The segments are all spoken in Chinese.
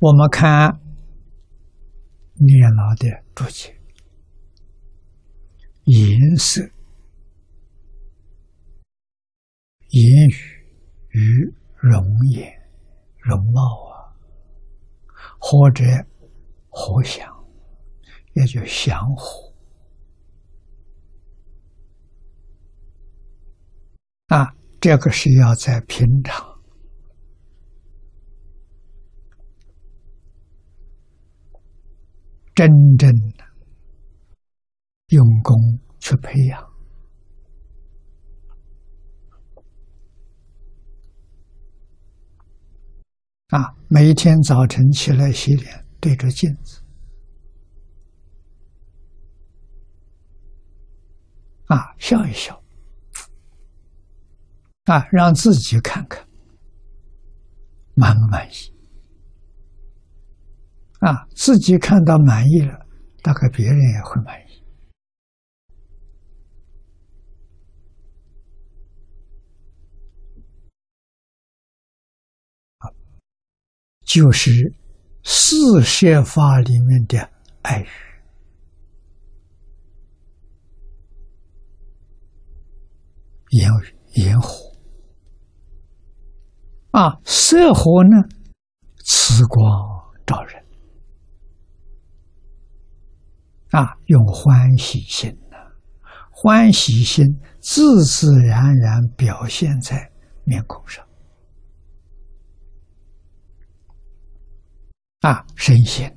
我们看年老的注解，颜色、言语与容颜、容貌啊，或者活想，也就相活啊，这个是要在平常。真正的用功去培养啊！每天早晨起来洗脸，对着镜子啊，笑一笑啊，让自己看看满不满意。啊，自己看到满意了，大概别人也会满意。就是四摄法里面的爱语，言语言火啊，色火呢，慈光照人。啊，用欢喜心呢，欢喜心自自然然表现在面孔上。啊，身心，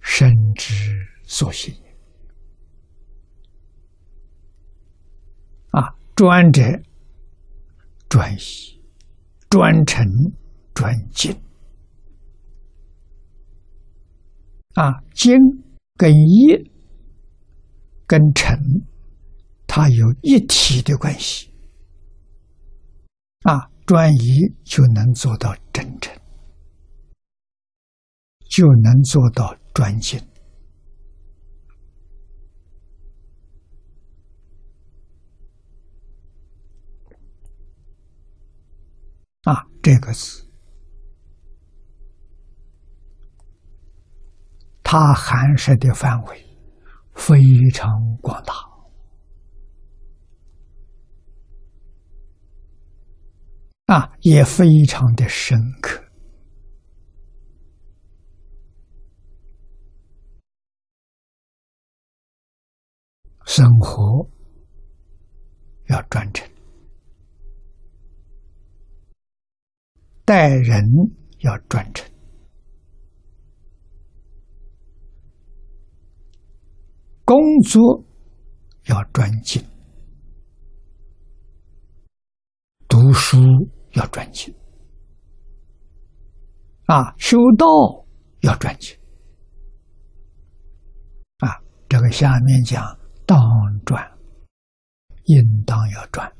身之所行啊，专者专一，专诚专精。啊，精跟一跟诚，它有一体的关系。啊，专一就能做到真诚，就能做到专精。啊，这个是。它含摄的范围非常广大，啊，也非常的深刻。生活要专诚，待人要专诚。工作要专精，读书要专精，啊，修道要专精，啊，这个下面讲当专，应当要专，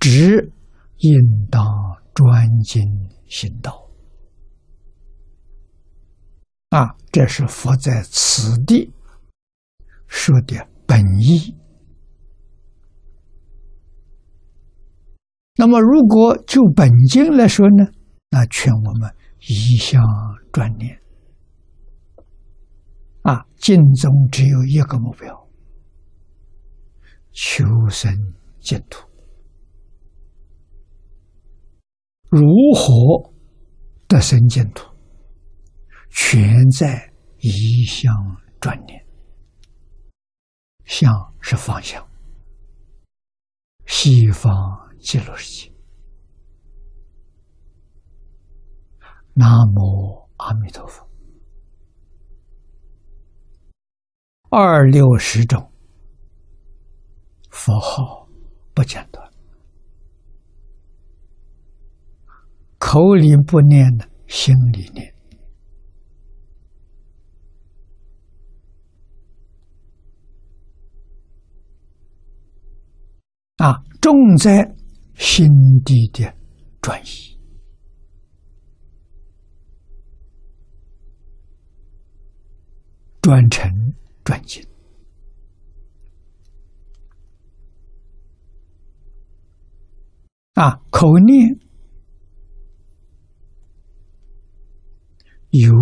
直应当专精行道，啊，这是佛在此地。说的本意。那么，如果就本经来说呢？那劝我们一向专念啊，尽中只有一个目标：求生净土。如何得生净土？全在一向专念。相是方向，西方极乐世界。南无阿弥陀佛。二六十种佛号不间断，口里不念的，心里念。啊，重在心地的转移，转成转进。啊，口念有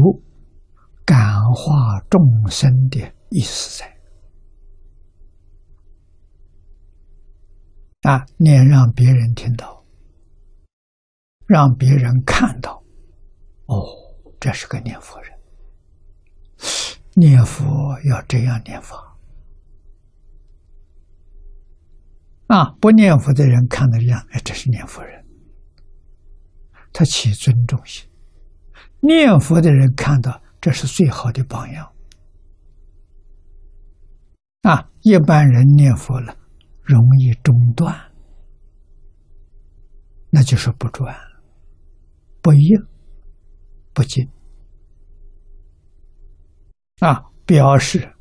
感化众生的意思在。啊，念让别人听到，让别人看到，哦，这是个念佛人。念佛要这样念法。啊，不念佛的人看的样，哎，这是念佛人，他起尊重心；念佛的人看到，这是最好的榜样。啊，一般人念佛了。容易中断，那就是不转、不应、不进啊，表示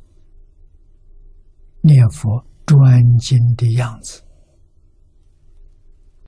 念佛专精的样子。